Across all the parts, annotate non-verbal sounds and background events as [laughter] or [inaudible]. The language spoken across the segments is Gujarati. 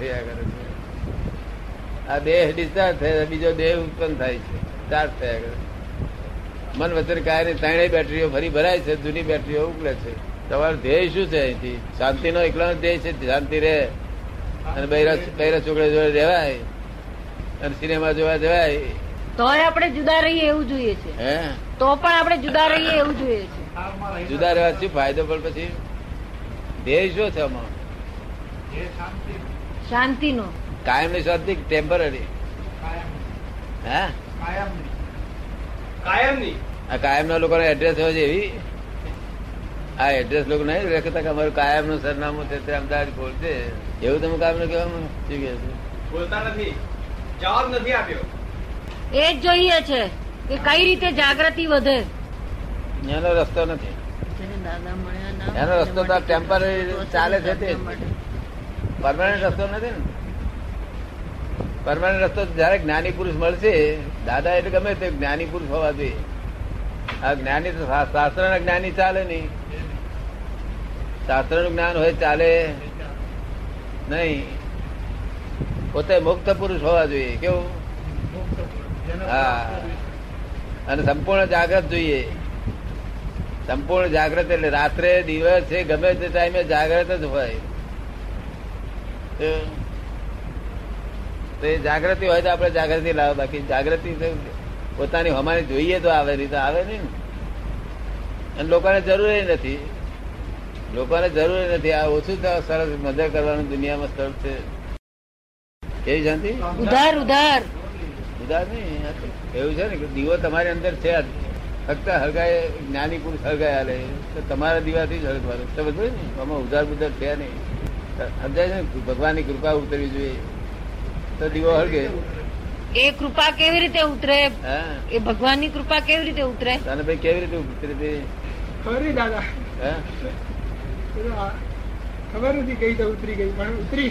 થયા કરે છે. આ દેહ ડિસ્ચાર્જ થાય બીજો દેહ ઉત્પન્ન થાય છે. ચાર્જ થયા કરે. મન વચન કાયની ત્રણેય બેટરીઓ ફરી ભરાય છે જૂની બેટરીઓ ઉકળે છે. તમારો ધ્યેય શું છે અહીંથી? શાંતિનો એકલો ધ્યેય છે શાંતિ રહે. અને બૈરા બૈરા છોકરા જોડે રહેવાય. અને સિનેમા જોવા જવાય. તો આપણે જુદા રહીએ એવું જોઈએ છે. હે? તો પણ આપણે જુદા રહીએ એવું જોઈએ છે. જુદા રહેવા શું ફાયદો પણ પછી? ધ્યેય શું છે આમાં? શાંતિનો. કાયમની શાંતિ ટેમ્પરરી હે? આ કાયમ ના લોકો એડ્રેસ હોય એવી? આ એડ્રેસ લોકો નહીં લખતા કે અમારું કાયમનું સરનામું છે તે અમદાવાદ કોલ એવું તમે કાયમનું કહેવાનું શું કહે બોલતા નથી. જવાબ નથી આપ્યો. એ જ જોઈએ છે કે કઈ રીતે જાગૃતિ વધે. એનો રસ્તો નથી. એનો રસ્તો તો ટેમ્પરરી ચાલે છે તે પરમાનન્ટ રસ્તો નથી ને? પરમાનન્ટ રસ્તો જયારે જ્ઞાની પુરુષ મળશે, દાદા એટલે ગમે તે જ્ઞાની પુરુષ હોવા જોઈએ. આ જ્ઞાની તો શા- શાસ્ત્રના જ્ઞાની ચાલે નહીં. શાસ્ત્રનું જ્ઞાન હોય ચાલે નહીં. પોતે મુક્ત પુરુષ હોવા જોઈએ, કેવું? હા. અને સંપૂર્ણ જાગ્રત જોઈએ. સંપૂર્ણ જાગ્રત એટલે રાત્રે, દિવસ, ગમે તે ટાઈમે જાગ્રત જ હોય. તો એ જાગૃતિ હોય તો આપણે જાગૃતિ લાવો બાકી. જાગૃતિ પોતાની હમારી જોઈએ તો આવે નહીં તો આવે નહીં ને. અને લોકોને જરૂર નથી. લોકોને જરૂર નથી. આ ઓછું સરસ મજા કરવાનું દુનિયામાં સ્થળ છે. કેવી શાંતિ? ઉધાર ઉધાર. ઉધાર નહીં એવું છે ને કે દીવો તમારી અંદર છે જ. ફક્ત હળગાય જ્ઞાની પુરુષ હળગાય હાલે. તો તમારા દીવાથી જ હળગવાનું. બધું ને આમાં ઉધાર બુધાર છે નહીં. સમજાય છે ભગવાનની કૃપા ઉતરવી જોઈએ. તો દીવો હળગે. એ કૃપા કેવી રીતે ઉતરે? એ ભગવાનની કૃપા કેવી રીતે ઉતરે? તને ભાઈ કેવી રીતે ઉતરી તે? ખરી દાદા. ખબર નથી કઈ તો ઉતરી ગઈ પણ ઉતરી.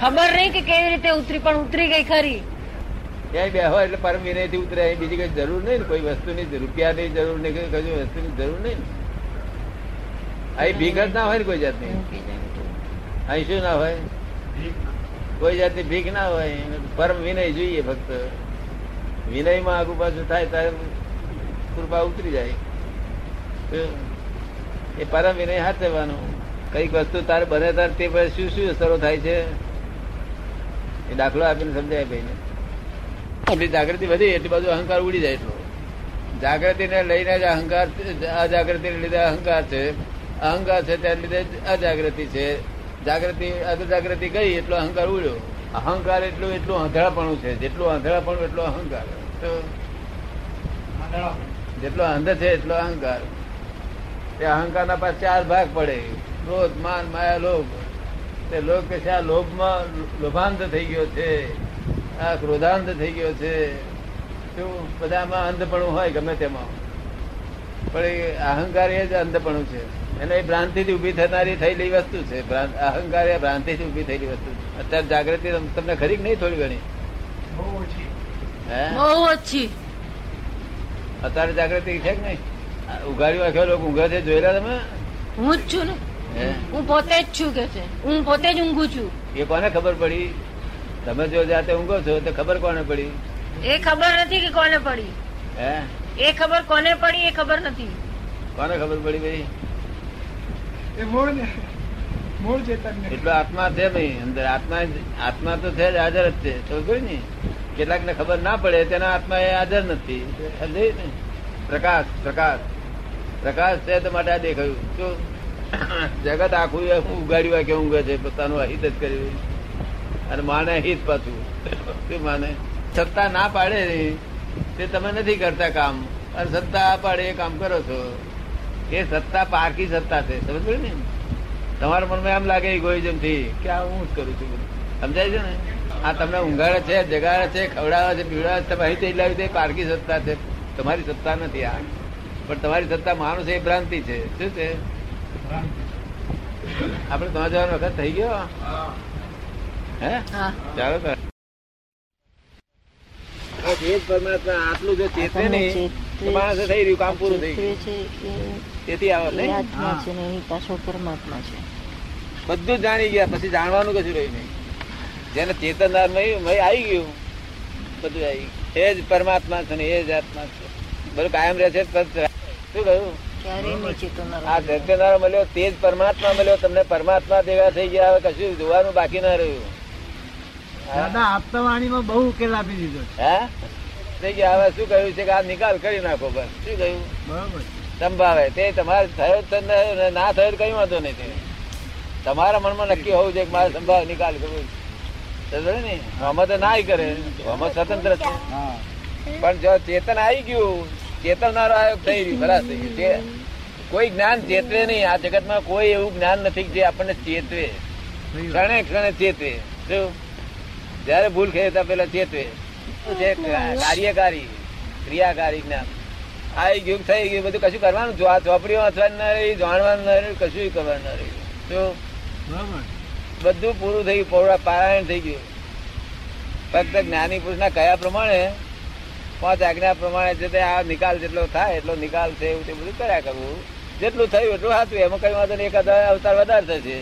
ખબર નહીં કે કેવી રીતે ઉતરી પણ ઉતરી ગઈ ખરી. ક્યાંય બે હોય એટલે પરમ વિનયથી ઉતરે. અહીં બીજી કઈ જરૂર નહીં ને? કોઈ વસ્તુની રૂપિયાની જરૂર નહીં કઈ વસ્તુની જરૂર નહીં ને? અહીં ભીખ જ ના હોય ને કોઈ જાતની. અહીં શું ના હોય? કોઈ જાતની ભીખ ના હોય. પરમ વિનય જોઈએ ફક્ત વિનયમાં આગુ પાછું થાય ત્યારે કૃપા ઉતરી જાય. એ પરમ વિનય હાથવાનું. કંઈક વસ્તુ તારે બને તારે તે પછી શું શું અસરો થાય છે? એ દાખલો આપીને સમજાય ભાઈને. આપણી જાગૃતિ વધી, એટલી બાજુ અહંકાર ઉડી જાય એટલો. જાગૃતિને લઈને જ અહંકાર અજાગૃતિને લીધે અહંકાર છે. અહંકાર છે, તેને લીધે અજાગૃતિ છે. જાગૃતિ અજાગૃતિ ગઈ, એટલો અહંકાર ઉડ્યો. અહંકાર એટલું એટલું આંધળાપણું છે. જેટલું આંધળાપણું એટલો અહંકાર. જેટલો અંધ છે, એટલો અહંકાર. તે અહંકારના પાસે ચાર ભાગ પડે. ક્રોધ, માન, માયા, લોભ. તે લોભ કે છે, આ લોભમાં લોભાંત થઈ ગયો છે. આ ક્રોધાંત થઈ ગયો છે. શું બધામાં અંધપણું હોય ગમે તેમાં. પણ એ અહંકાર એ જ અંધપણું છે. એને એ ભ્રાંતિથી ઊભી થનારી થયેલી વસ્તુ છે. અહંકાર એ ભ્રાંતિથી ઊભી થયેલી વસ્તુ છે. અત્યારે જાગૃતિ તમને ખરી કે નહીં થોડી ઘણી? બહુ ઓછી. હે? બહુ ઓછી. અત્યારે જાગૃતિ છે કે નહીં? ઉઘાડી વાંખ્યો લોકો ઊંઘે છે. જોયેલા તમે? હું જ છું ને. હે? હું પોતે જ છું કે છે. હું પોતે જ ઊંઘું છું. એ કોને ખબર પડી? તમે જો જાતે ઊંઘો છો તો ખબર કોને પડી? એ ખબર નથી કે કોને પડી. હે? એ ખબર કોને પડી એ ખબર નથી. કોને ખબર પડી ભાઈ? આત્મા તો છે હાજર જ છે. તો કેટલાક ને ખબર ના પડે, તેના આત્મા એ હાજર નથી. પ્રકાશ પ્રકાશ. પ્રકાશ છે તો માટે આ દેખાયું. શું જગત આખું એ ઉગાડ્યું કે ઊંઘે છે, પોતાનું અહિત જ કર્યું અને માને હિત પાછું. શું માને? સત્તા ના પાડે તે તમે નથી કરતા કામ. અને સત્તા પાડે એ કામ કરો છો. એ સત્તા પારકી સત્તા છે સમજ પડી ને? તમારા મનમાં એમ લાગે ઇગોઇઝમથી કે આ હું જ કરું છું સમજાય છે ને? આ તમને ઊંઘાડે છે જગાડે છે ખવડાવે છે પીવડાવે છે તમે અહીંથી લાવી તે પારકી સત્તા છે. તમારી સત્તા નથી આ. પણ તમારી સત્તા માણસ એ ભ્રાંતિ છે. શું છે? આપણે ત્યાં જવાનો વખત થઈ ગયો? હે? હા. ચાલો આ જે પરમાત્મા આટલું જો ચેતે નહીં માણસે થઈ રહ્યું કામ પૂરું થઈ ગયું. તેથી આવે નહીં? આત્મા છે ને એની પાછળ પરમાત્મા છે. બધું જાણી ગયા પછી જાણવાનું કશું રહ્યું નહીં. જેને ચેતનાર આવી ગયું. બધું આવી ગયું. એ જ પરમાત્મા છે ને એ જ આત્મા છે. બધું કાયમ રહે છે શું કહ્યું? આ મળ્યો તે જ પરમાત્મા મળ્યો તમને પરમાત્મા ભેગા થઈ ગયા હવે કશું જોવાનું બાકી ના રહ્યું. દાદા આપતા વાણીમાં બહુ ઉકેલ આપી દીધો હે? થઈ ગયા. હવે શું કહ્યું છે કે આ નિકાલ કરી નાખો બસ. શું કહ્યું? બરોબર. સંભાવે. તે તમારે થયો તો ન- થયો તો કઈ વાંધો નહીં તે. તમારા મનમાં નક્કી હોવું છે કે મારે સંભાવ નિકાલ કરવો ને? આમાં તો ના કરે. આમાં સ્વતંત્ર છે પણ જો ચેતન આવી ગયું ચેતવનારો આયોગ થઈ રહ્યું ખરાશ થઈ ગયું. છે કોઈ જ્ઞાન ચેતવે નહીં. આ જગતમાં કોઈ એવું જ્ઞાન નથી જે આપણને ચેતવે. ક્ષણે ક્ષણે ચેતવે. શું? જયારે ભૂલ ખેતા પેલા ચેતવે. કાર્યકારી ક્રિયાકારી જ્ઞાન. આ યુગ થઈ ગયું બધું કશું કરવાનું? જો આ ચોપડીઓ વાંચવાનું ના રહી જાણવાનું ના રહ્યું કશું કરવાનું ના રહ્યું તો બધું પૂરું થઈ ગયું પૌરા પારાયણ થઈ ગયું. ફક્ત જ્ઞાની પુરુષના કયા પ્રમાણે? પાંચ આજ્ઞા પ્રમાણે જે આ નિકાલ જેટલો થાય એટલો નિકાલ છે એવું તે બધું કર્યા કરવું. જેટલું થયું એટલું સાચું. એમાં કઈ વાંધો નહીં એક અવતાર વધારે થશે.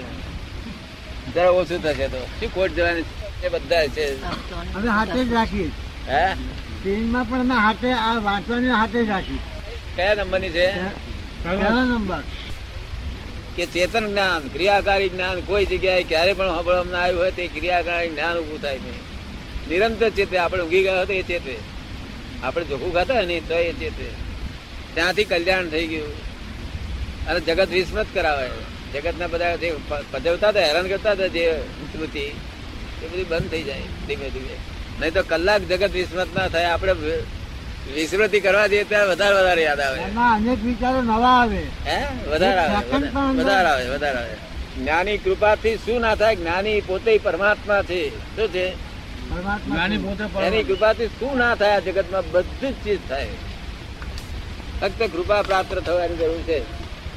જરા ઓછું થશે તો. શું ખોટ જવાની એ બધા છે. અમે હાથે જ રાખીએ. હે? ટ્રેનમાં પણ અમે હાથે આ વાંચવાની હાથે જ રાખી કયા નંબરની છે? કયા નંબર. કે ચેતન જ્ઞાન ક્રિયાકારી જ્ઞાન કોઈ જગ્યાએ ક્યારે પણ સાંભળવામાં આવ્યું હોય તે ક્રિયાકારી જ્ઞાન ઉભું થાય નહીં. નિરંતર ચેતે આપણે ઊંઘી ગયા તો એ ચેતે. આપણે ચોખ્ખું ખાતા હોય ને તો એ ચેતે. ત્યાંથી કલ્યાણ થઈ ગયું. અને જગત વિસ્મૃત કરાવે. જગતના બધા જે પજવતા હતા હેરાન કરતા હતા જે સ્મૃતિ એ બધી બંધ થઈ જાય ધીમે ધીમે. નહીં તો કલાક જગત વિસ્મૃત ના થાય. આપણે વિસ્મૃતિ કરવા જઈએ ત્યારે વધારે વધારે યાદ આવે. અનેક વિચારો નવા આવે. હે? વધારે આવે વધારે આવે વધારે આવે. જ્ઞાની કૃપાથી શું ના થાય? જ્ઞાની પોતે પરમાત્મા છે. શું છે? એની કૃપાથી શું ના થાય? આ જગતમાં બધી જ ચીજ થાય. ફક્ત કૃપા પ્રાપ્ત થવાની જરૂર છે.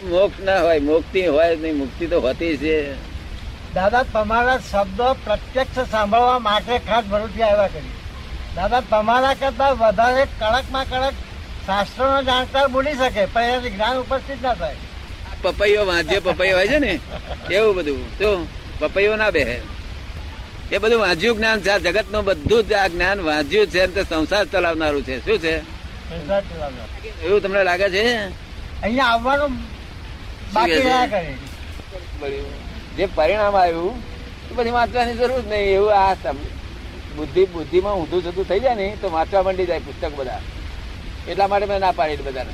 મોક્ષ ના હોય મુક્તિ હોય નહીં. મુક્તિ તો હોતી છે. દાદા તમારા શબ્દો પ્રત્યક્ષ સાંભળવા માટે ખાસ ભરૂચથી આવ્યા કરી દાદા તમારા કરતાં વધારે કડકમાં કડક શાસ્ત્રોનો જાણકાર બોલી શકે પણ એનાથી જ્ઞાન ઉપસ્થિત ના થાય. પપૈયો વાંધ્યો પપૈયો હોય છે ને? એવું બધું? તો પપૈયો ના બેહે. એ બધું વાંચ્યું જ્ઞાન છે આ જગતનું બધું જ આ જ્ઞાન વાંચ્યું છે તે સંસાર ચલાવનારું છે. શું છે? એવું તમને લાગે છે? અહીંયા આવવાનું બાકી રહ્યા કરે. જે પરિણામ આવ્યું એ પછી વાંચવાની જરૂર જ નહીં. એવું આ બુદ્ધિ બુદ્ધિમાં ઊંધું જતું થઈ જાય ને તો વાંચવા માંડી જાય પુસ્તક બધા. એટલા માટે મેં ના પાડી બધાને.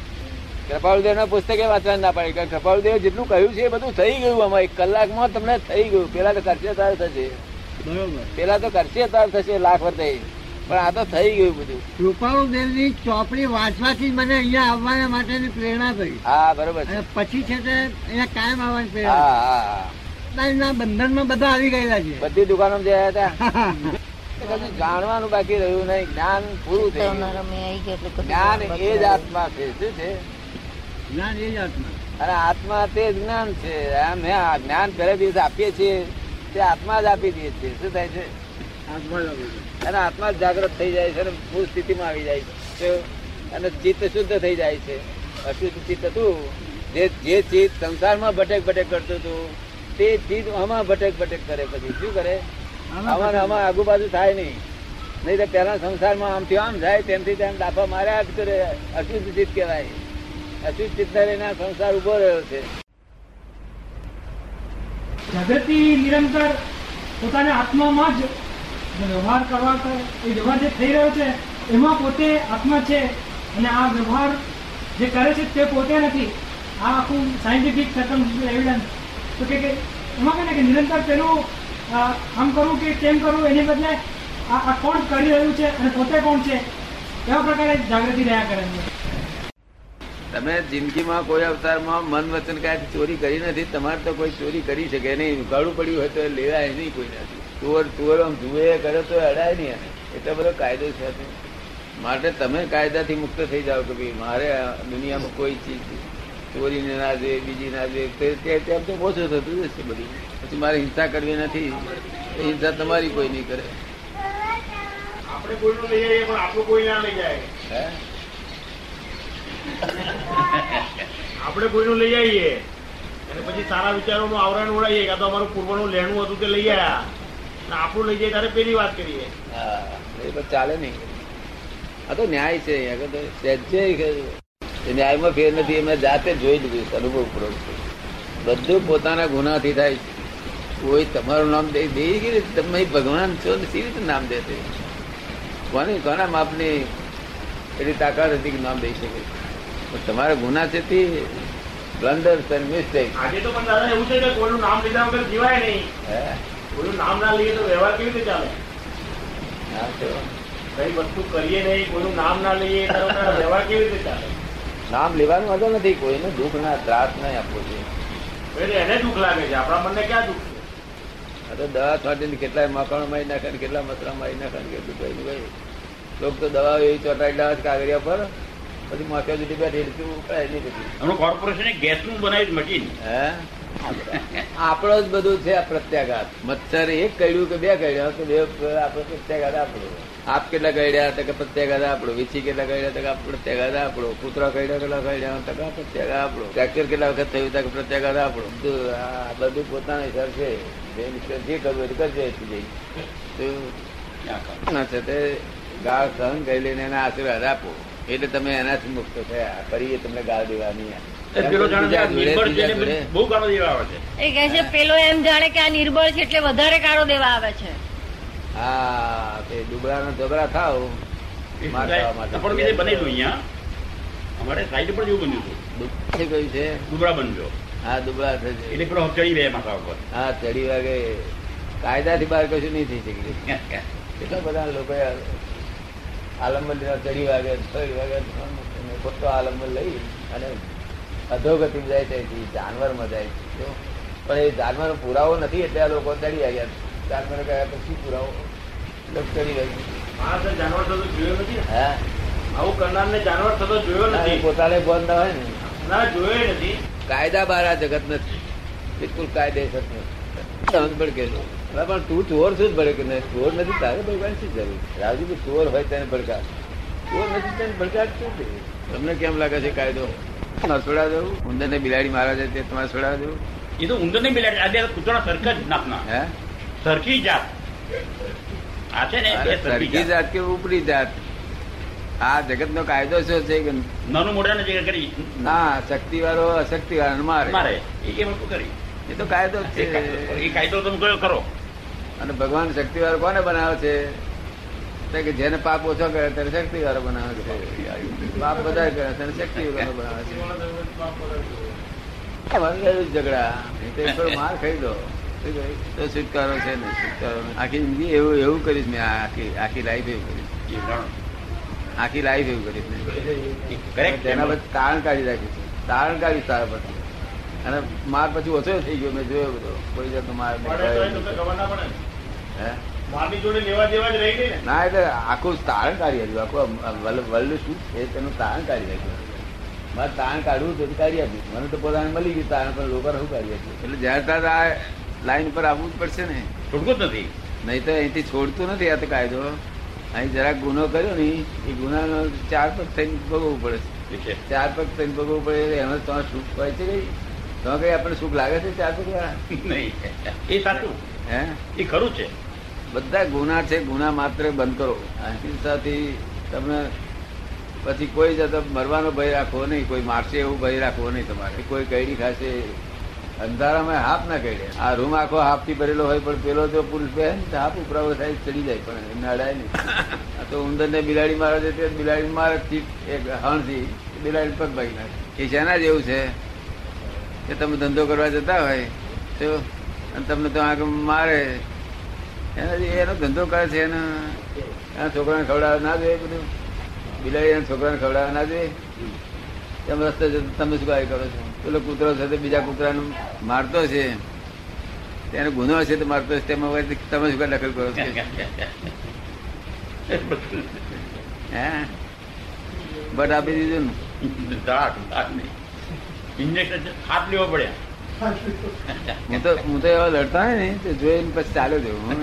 કૃપાળુદેવના પુસ્તકે વાંચવાની ના પાડી. કારણ કૃપાળુદેવ જેટલું કહ્યું છે એ બધું થઈ ગયું આમાં. એક કલાકમાં તમને થઈ ગયું. પેલા તો કરશે તાર થશે. પેલા તો કરશે તાર થશે લાખ વર્ષે પણ આ તો થઈ ગયું બધું. કૃપાળુદેવની ચોપડી વાંચવાથી મને અહીંયા આવવાના માટેની પ્રેરણા થઈ. હા બરોબર પછી છે તે અહીંયા કાયમ આવવાની પ્રેરણા. હા હા. પોતાના બંધનમાં બધા આવી ગયેલા છે. બધી દુકાનો જે હતા. કશું જાણવાનું બાકી રહ્યું નહીં. જ્ઞાન પૂરું કશું જ્ઞાન એ જ આત્મા છે. શું છે? જ્ઞાન એ જ આત્મા. અને આત્મા તે જ્ઞાન છે. અમે આ જ્ઞાન પહેલા દિવસે આપીએ છીએ. તે આત્મા જ આપી દઈએ છીએ શું થાય છે. અને આત્મા જ જાગૃત થઈ જાય છે અને મૂળ સ્થિતિમાં આવી જાય છે. અને ચિત્ત શુદ્ધ થઈ જાય છે. અશુદ્ધ ચિત્ત હતું જે જે ચિત્ત સંસારમાં ભટેક ભટેક કરતું હતું તે ચીજ આમાં ભટક ભટક કરે પછી. શું કરે? આમાં આમાં આગુ બાજુ થાય નહીં. નહીં તો પેલા સંસારમાં આમથી આમ જાય તેમથી તેમ દાફા માર્યા જ કરે. અશુદ્ધ ચિત્ત કહેવાય. અશુદ્ધ ચિત્ત રહીને સંસાર ઊભો રહ્યો છે. પ્રગતિ નિરંતર પોતાના આત્મામાં જ વ્યવહાર કરવા કરે એ વ્યવહાર જે થઈ રહ્યો છે એમાં પોતે આત્મા છે. અને આ વ્યવહાર જે કરે છે તે પોતે નથી. આ આખું સાયન્ટિફિક સર્કમ એવિડન્સ તો કે એમાં કહે કે નિરંતર પેલું આમ કરવું કે તેમ કરવું એની બદલે આ કોણ કરી રહ્યું છે અને પોતે કોણ છે, એવા પ્રકારે જાગૃતિ રહ્યા કરે છે. તમે જિંદગીમાં કોઈ અવતારમાં મન વચન કાંઈ ચોરી કરી નથી, તમારે તો કોઈ ચોરી કરી શકે નહીં, ઉઘાડું પડ્યું હોય તો લેવાય નહીં કોઈ નથી. ચોર ચોર આમ જુએ કરે તો અડાય નહીં એને. એટલો બધો કાયદો છે માટે તમે કાયદાથી મુક્ત થઈ જાઓ કે ભાઈ, મારે દુનિયામાં કોઈ ચીજ ચોરીને ના જોઈએ બીજી ના જોઈએ તેમ તો ઓછું થતું જશે બધું. પછી મારે હિંસા કરવી નથી. હિંસા તમારી કોઈ નહીં કરે. આપણે કોઈનું લઈ આવીએ અને પછી સારા વિચારોનું આવરણ ઉડાવીએ કાં તો અમારું પૂર્વનું લેણું હતું તે લઈ આવ્યા આપણું લઈ જાય ત્યારે પેલી વાત કરીએ. હા એ તો ચાલે નહીં. આ તો ન્યાય છે આગળ સહેજે એ ન્યાયમાં ફેર નથી એમને જાતે જોઈ લીધું છે, અનુભવ પૂર્વક બધું પોતાના ગુનાથી થાય છે. કોઈ તમારું નામ દે દે કે તમે ભગવાન છો ને સી રીતે નામ દેશે કોને કોના માપની એટલી તાકાત હતી કે નામ દઈ શકે? પણ તમારા ગુના છે તે બ્લન્ડર્સ એન્ડ મિસ્ટેક. આજે તો પણ દાદા એવું છે કે કોઈનું નામ લીધા વગર જીવાય નહીં. કોઈનું નામ ના લઈએ તો વ્યવહાર કેવી રીતે ચાલે? હા તો. કઈ વસ્તુ કરીએ નહીં કોઈનું નામ ના લઈએ તો વ્યવહાર કેવી રીતે ચાલે? નામ લેવાનું વાંધો નથી કોઈને દુઃખ ના ત્રાસ નહીં આપવો જોઈએ એને દુઃખ લાગે છે. આપણા મનને ક્યાં દુઃખ છે? આ તો દવા છોટીને કેટલાય મકાણ મારી નાખે કેટલા મસરા મારી નાખે ને કેટલું કઈ કઈ લોકો તો દવા એવી ચોટાડેલા કાગળિયા પર. પછી માથે સુધી બેઠી ઉકળાય નહીં પછી. કોર્પોરેશને ગેસનું બનાવ્યું હે? આપણો જ બધું છે આ પ્રત્યાઘાત. મચ્છર એક કહ્યું કે બે કડ્યા તો બે આપણો પ્રત્યાઘાત આપણો. આપ કેટલા કડ્યા તો કે પ્રત્યાઘાત આપણો? વીછી કેટલા કડ્યા તો કે પ્રત્યાઘાત આપણો? કૂતરા કડ્યા કેટલા કડ્યા તો કે પ્રત્યાઘાત આપણો? ફ્રેક્ચર કેટલા વખત થયું તો કે પ્રત્યાઘાત આપણો? બધું આ બધું પોતાના હિસાબ છે. જે કરવું એ કરજે જઈ ના છે તે ગાળ સહન કરી લઈને એના આશીર્વાદ આપો. એટલે તમે એનાથી મુક્ત થયા. ફરી તમને ગાળ દેવાની પેલો ને ગાળો એ કહે છે એમ જાણે કે આ નિર્બળ છે એટલે વધારે કાળો દેવા આવે છે. હા તે દુબળા જબરા થાવ. માર ખાવા માટે. પણ બીજે બનેલું અહીંયા. અમારે સાઈડ પર જેવું બન્યું હતું. દુબળા કયું છે? દુબળા બનજો હા દુબળા થશે એટલે પેલો ચડી રહ્યા માથા ઉપર. હા ચડી વાગે. કાયદાથી બહાર કશું નહીં થઈ શકે. [laughs] એટલા બધા લોકો આલંબન ચડી વાગે ચડી વાગે ખોટો આલંબન લઈ અને અધોગતિ જાય ત્યાંથી જાનવરમાં જાય છે. પણ એ જાનવર પુરાવો નથી એટલે આ લોકો ચડી વાગ્યા જાનવર ગયા તો શું પુરાવો? એટલે ચડી વાગ્યું જાનવર થતો જોયો નથી? હે. આવું કરનારને જાનવર થતો જોયો નથી. પોતાને બંધ ના હોય ને. ના જોયો નથી. કાયદા બહાર આ જગત નથી. બિલકુલ કાયદેસર નથી. સમજ પણ પણ તું ચોર છું જ ભડકે ને ચોર નથી તારે ભગવાન શું જરૂર? રાજુ ચોર હોય તેને ભડકા ચોર નથી તેને ભડકાટ શું છે? તમને કેમ લાગે છે કાયદો? ન છોડા દેવું ઉંદર ને બિલાડી મારા છે તે તમારે છોડા દેવું એ તો ઉંદર નહીં મિલાય આજે કૂતરા સરખા જ નાખના હે? સરખી જાત. આ છે ને સરખી જાત. કે ઉપરી જાત? આ જગત નો કાયદો શું છે કે નાનું મોઢાને જે કરી. ના શક્તિ વાળો અશક્તિ વાળો મારે. મારે. એ કેમ કરી? એ તો કાયદો કાયદો- છે. એ કાયદો તમે કયો કરો અને ભગવાન શક્તિ વાળો કોને બનાવે છે? કે જેને પાપ ઓછો કરે તેને શક્તિ વાળો બનાવે છે. પાપ વધારે કરે તેને શક્તિ વાળો બનાવે છે. ઝઘડા. માર ખાઈ દો. તો છુટકારો છે ને છુટકારો આખી જિંદગી એવું એવું કરીશ મેં આખી આખી લાઈફ એવું કરીશ. આખી લાઈફ એવું કરીશ મેં. છે. તેના પછી તારણ કાઢી રાખીશું તારણ કાઢી તારા પછી. અને માર પછી ઓછો થઈ ગયો મેં જોયો બધો. કોઈ જાતનો માર ના? એટલે આખું તારણ કાઢી આપ્યું. આખું વર્લ્ડ શું છે તેનું તારણ કાઢી રાખ્યું મારે તારણ કાઢવું તો કાઢી આપ્યું મને તો પોતાને મળી ગયું તારણ પણ લોકો શું કાઢી આપ્યું. એટલે જ્યારે તાર આ લાઈન પર આવવું જ પડશે ને. છોડતું જ નથી. નહીં તો અહીંથી છોડતું નથી આ તો કાયદો. અહીં જરાક ગુનો કર્યો ને એ ગુનાનો ચાર પગ થઈને ભોગવવું પડે. ચાર પગ થઈને ભોગવવું પડે એમાં તો સુખ હોય છે કઈ તો કઈ આપણને સુખ લાગે છે ચાર પગ નહીં. એ સાચું. હે? એ ખરું છે. બધા ગુના છે, ગુના માત્ર બંધ કરો. અહિંસાથી તમને પછી કોઈ જતા મરવાનો ભય રાખવો નહીં, કોઈ મારશે એવું ભય રાખવો નહીં તમારે. કોઈ કઈડી ખાશે, અંધારામાં હાફ ના કઈડે. આ રૂમ આખો હાફથી ભરેલો હોય, પણ પેલો જો પુરુષ બે હાફ ઉપરાવો થાય, ચડી જાય, પણ એમને અડાય નહીં. આ તો ઉંદર ને બિલાડી મારે છે, તે બિલાડી મારે થી એક હણથી બિલાડી પગ ભાગી નાખે. એ શેના જેવું છે? કે તમે ધંધો કરવા જતા હોય, તો અને તમને તો આગળ મારે એનો ધંધો કરે છે એનો. એના છોકરાને ખવડાવવા ના જોઈએ બધું. બિલાડી એના છોકરાને ખવડાવવા ના જોઈએ. તેમ રસ્તે તમે શું કાર્ય કરો છો? પેલો કૂતરો છે બીજા કૂતરાને મારતો છે. તેનો ગુનો હશે તો મારતો છે તેમાં તમે શું દખલ કરો છો? હે? બટ આપી દીધું ને. ઇન્જેક્શન હાથ લેવો પડ્યા હું તો હું તો એવા લડતા હોય ને તો જોઈને પછી ચાલે જવું હું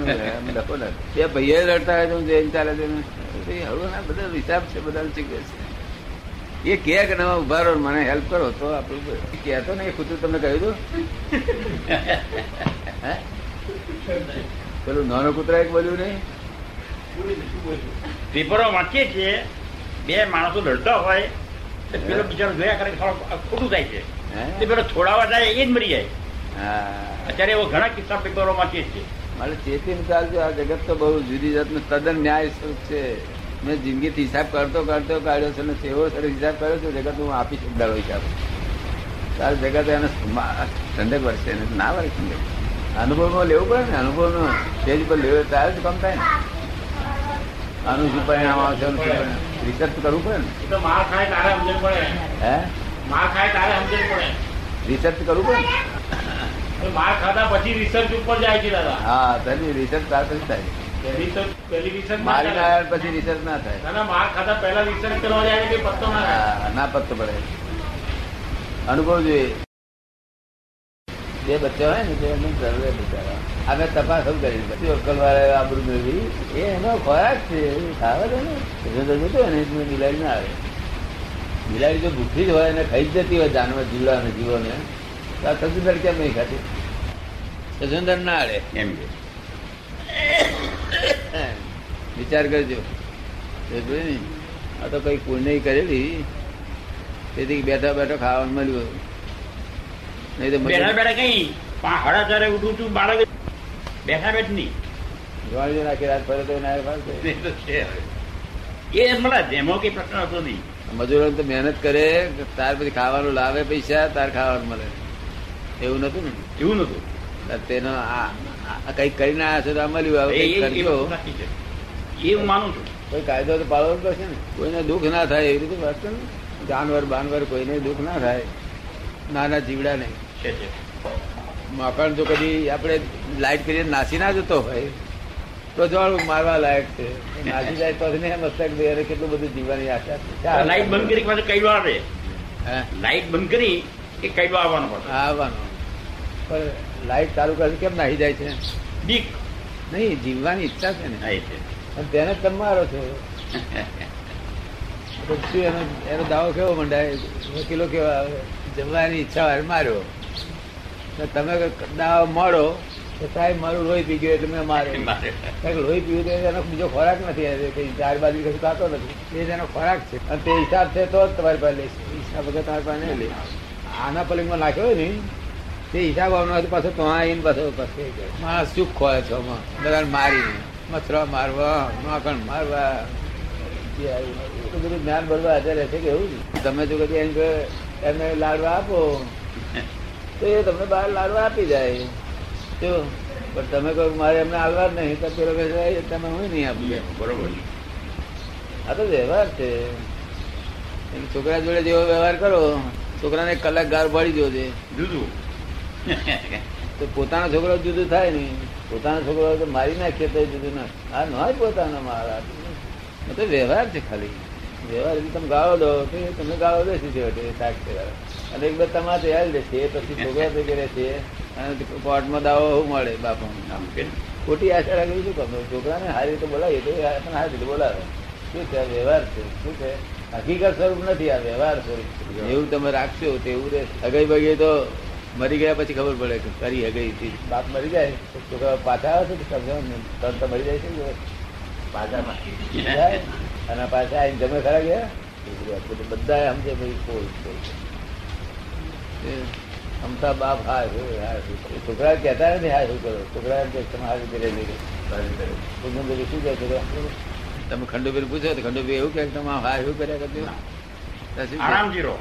લખો ને. બે ભાઈઓ લડતા હોય તો હું જોઈને ચાલે જવું હવે ના બધા હિસાબ છે બધા શીખવે છે? એ કે કે તમે ઊભા રહો મને હેલ્પ કરો. તો આપણું કહેતો ને એ કુતરું તમને કહ્યું હતું પેલું નાનો કૂતરા એક બોલ્યું નહીં? પેપરો વાંચીએ છીએ. બે માણસો લડતા હોય તો પેલો બિચારો જોયા કરે ખોટું થાય છે? તે પેલો છોડાવવા જાય એ જ મરી જાય. અત્યારે એવો ઘણા કિસ્સા પેપરો વાંચીએ છે. મારે ચેતીને ચાલજો આ જગત તો બહુ જુદી જાતનું તદ્દન ન્યાય સ્વરૂપ છે. મેં જિંદગીથી હિસાબ કરતો કરતો કાઢ્યો છે અને એવો સરસ હિસાબ કર્યો છે જગત હું આપી શકદારો હિસાબ તાર જગત એને ઠંડક વર્ષે એને ના વળે ઠંડક. અનુભવમાં લેવું પડે ને અનુભવનો સ્ટેજ પર લેવો ત્યારે જ કમ થાય ને. આનું શું પરિણામ આવશે રિસર્ચ કરવું પડે ને. હે? માર ખાય તારે સમજણ પડે. રિસર્ચ કરવું પડે? માર ખાધા પછી રિસર્ચ ઉપર જાય છે દાદા. હા તને રિસર્ચ તાર પછી થાય. મારી ના પછી રિસર્ચ ના થાય. માર ખાધા પહેલા રિસર્ચ કરવા જાય કે પત્તો ના ના પત્તો પડે. અનુભવ જોઈએ. બે બચ્ચા હોય ને તે એમને જરૂર બિચારા અમે તપાસ શું કરી. પછી અક્કલવાળા આબરૂ મેળવી. એ એનો ખોરાક છે ખાવે તો ને. જતો જતો હોય ને એટલે બિલાડી ના આવે. બિલાડી જો ભૂખી જ હોય ને ખાઈ જ જતી હોય જાનવર જીવડા અને જીવોને તો આ સજુંદર કેમ નહીં ખાતી સજુંદર ના આડે એમ કે. વિચાર કરજો. ને આ તો કઈ પુણ્ય કરેલી. તેથી બેઠા બેઠા ખાવાનું મળ્યું નહીં તો બેઠા બેઠા કઈ? હડા ચારે ઉઠું છું બાળક બેઠા બેઠ નહીં જોવાની નાખી રાત ફરે તો ના એ તો છે હવે. એ મળે જ કઈ પ્રશ્ન હતો નહીં. મજૂરો તો મહેનત કરે તાર પછી ખાવાનું લાવે પૈસા તાર ખાવાનું મળે. એવું નતું ને? એવું નતું. તેનો કંઈક કરીને આવ્યા છે તો મળ્યું એવું માનું છું. કોઈ કાયદો તો પાળવો પડશે ને. કોઈને દુઃખ ના થાય એવી રીતે વાત ને જાનવર બાનવર કોઈને દુઃખ ના થાય. નાના જીવડા નહીં મકાન જો કદી આપણે લાઈટ કરીને નાસી ના જતો હોય. તો જવાનું મારવા લાયક છે. નાસી જાય તો મસ્તક દે કેટલું બધું જીવવાની આશા છે. લાઈટ બંધ કરી પાછું કઈ વાર? લાઈટ બંધ કરી એ કઈડો આવવાનો પડે? આવવાનો. પણ લાઈટ ચાલુ કરે કેમ નાહી જાય છે? બીક. નહીં જીવવાની ઈચ્છા છે ને. પણ તેને જ તમે મારો છો શું એનો એનો દાવો કેવો મંડાય? વકીલો કેવા આવે? જમવાની ઈચ્છા હોય માર્યો. તમે દાવો મળો સાહેબ મારું લોહી પી ગયું એટલે મેં માર્યો. [laughs] મારે. લોહી પીવું તો એનો બીજો ખોરાક નથી કઈ ચાર બાજુ કશું ખાતો નથી. એ એનો ખોરાક છે. અને તે હિસાબ છે તો જ તમારી પાસે લઈશ. હિસાબ વગર તમારી પાસે નહીં લે આના પલિંગમાં નાખ્યો ને તે હિસાબ આવવાનો પાછો તો આવીને પાછો પાસે માણસ ચૂપ ખોય છો બધાને મારીને. મથરા મારવા માખણ મારવા. બધું જ્ઞાન ભરવા હાજર રહેશે કે એવું તમે જો કદી એમ કે એમને લાડવા આપો [laughs] તો એ તમને બહાર લાડવા આપી જાય. જો પણ તમે કહો મારે એમને હાલવા જ નહીં તો પેલો તમે હું નહીં આપી? બરોબર. આ તો વ્યવહાર છે. છોકરા જોડે જેવો વ્યવહાર કરો છોકરાને કલાક ગાર પાડી દો છે. જુદું. તો પોતાનો છોકરો જુદું થાય ને પોતાનો છોકરો તો મારી નાખીએ તો જુદું ના આ ન હોય પોતાનો મારા તો વ્યવહાર છે ખાલી. વ્યવહાર તમે ગાળો દો તો તમે ગાળો દેશે છેવટે સાક્ષી છે અને એક બે તમારે તૈયાર દેશે પછી છોકરા ગયા છે અને કોર્ટમાં દાવો શું મળે બાપુ ખોટી આશા રાખી શું કામ? છોકરાને સારી રીતે બોલાવીએ તો આપણને સારી રીતે બોલાવે. શું છે? વ્યવહાર છે. શું છે? હકીકત સ્વરૂપ નથી આ વ્યવહાર સ્વરૂપ. એવું તમે રાખશો તેવું રહે. હગાઈ બગાઈ તો મરી ગયા પછી ખબર પડે કે કરી હગાઈ થી બાપ મરી જાય. તો છોકરા પાછા આવે છે તરત તો મરી જાય છે. પાછા અને પાછા આવીને જમે ખરા ગયા. બધા સમજે ભાઈ કોઈ કોઈ એ અમથા બાપ હા છોકરા કહેતા નથી હા શું કરો. છોકરા એમ કે તમે રીતે રહેલી શું કહે છે તમે ખંડુભાઈ પૂછો તો ખંડુભાઈ એવું કહે કે તમે હા શું કર્યા કરતી આરામ રહો.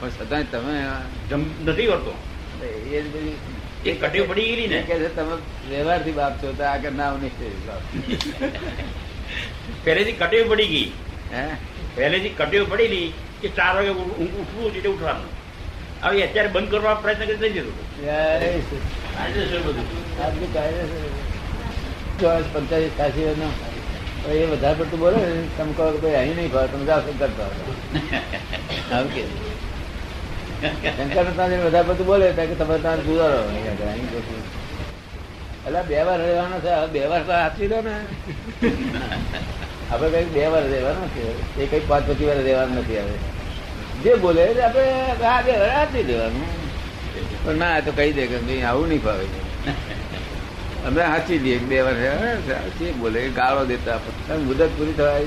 પણ છતાં તમે જમ નથી કરતો. એ જ બધી એ પડી ગયેલી ને. કે તમે વ્યવહારથી બાપ છો તો આગળ ના પહેલેથી કટેવ પડી ગઈ. હે? પહેલેથી કટેવ પડેલી કે ચાર વાગે ઉઠવું એટલે ઉઠવાનું. હવે અત્યારે બંધ કરવા પ્રયત્ન કરી થઈ જતો ચોવીસ પંચાવીસ ખાસી એ વધારે પડતું બોલે ને તમે કહો કે અહીં નહીં ભાવ તમે જાઓ શંકર ભાવ. કે. શંકર ત્યાં વધારે પડતું બોલે ત્યાં કે તમે ત્યાં ગુજારો અહીં એટલે બે વાર રહેવાનો છે બે વાર તો આપી દો ને. [laughs] આપણે કઈ બે વાર રહેવાનો છે એ કઈ પાંચ પછી વાર રહેવાનું નથી હવે. જે બોલે આપણે બે વાર દેવાનું. પણ ના તો કહી દે કે ભાઈ આવું નહીં ભાવે. અમે હાચી દઈએ એક બે વર્ષ સાચી બોલે ગાળો દેતા આપણને. મુદત પૂરી થવાય.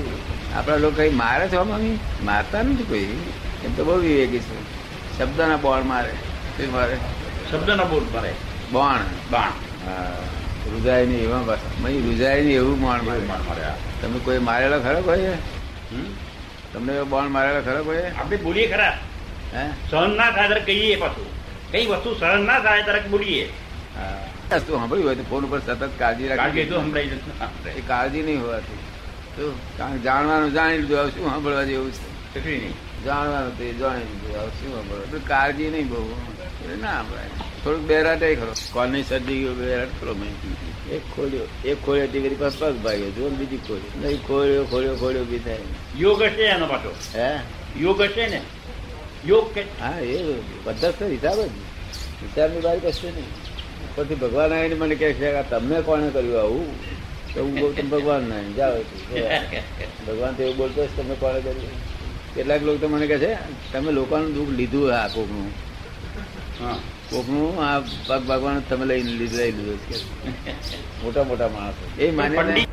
આપણા લોકો કઈ મારે છે મમ્મી? મારતા નથી કોઈ. એમ તો બહુ વિવેકી છે. શબ્દના બોણ મારે. શું મારે? શબ્દના બોલ મારે. બોણ. બાણ. હા રૂજાય નહીં એવા મય રૂજાય નહીં એવું બોણ મારે. બાણ મારે તમે કોઈ મારેલો ખરો કોઈ? હમ? તમને બોન્ડ મારેલા ખરો કોઈ? આપણે બોલીએ ખરા. હે? સહન ના થાય ત્યારે કહીએ પાછું. કઈ વસ્તુ સહન ના થાય ત્યારે બોલીએ. વસ્તુ સાંભળ્યું હોય તો ફોન ઉપર સતત કાળજી રાખી એ. એ કાળજી નહીં હોવાથી. કારણ જાણવાનું જાણી લીધું શું સાંભળવા જેવું છે? જાણવાનું તે જાણી લીધું શું સાંભળવા. કાળજી નહીં બહુ. ના સાંભળાય. થોડુંક બેરાટ ખરો. કોલની સર્જી ગયો બેરાટ ખરો મેં. એક ખોલ્યો એક ખોલ્યો ટીવી કરી પાસે પગ ભાગ્યો. જો બીજી ખોલ્યો નહીં ખોલ્યો ખોલ્યો ખોલ્યો બી થાય યોગ હશે એનો પાછો? હે? યોગ હશે ને? યોગ કે હા એ બધા તો હિસાબ જ. હિસાબની બહાર કશું નહીં. પછી ભગવાન આવીને મને કહે છે તમને કોણે કર્યું આવું? તો હું કહું તમે ભગવાન ના જાઓ ભગવાન તો એવું બોલતો તમે કોણે કર્યું? કેટલાક લોકો તો મને કહે છે તમે લોકોનું દુઃખ લીધું આ કોકનું. હા. કોકનું આ પગ ભગવાન તમે લઈને લીધું લઈ લીધું. મોટા મોટા માણસો. એ માને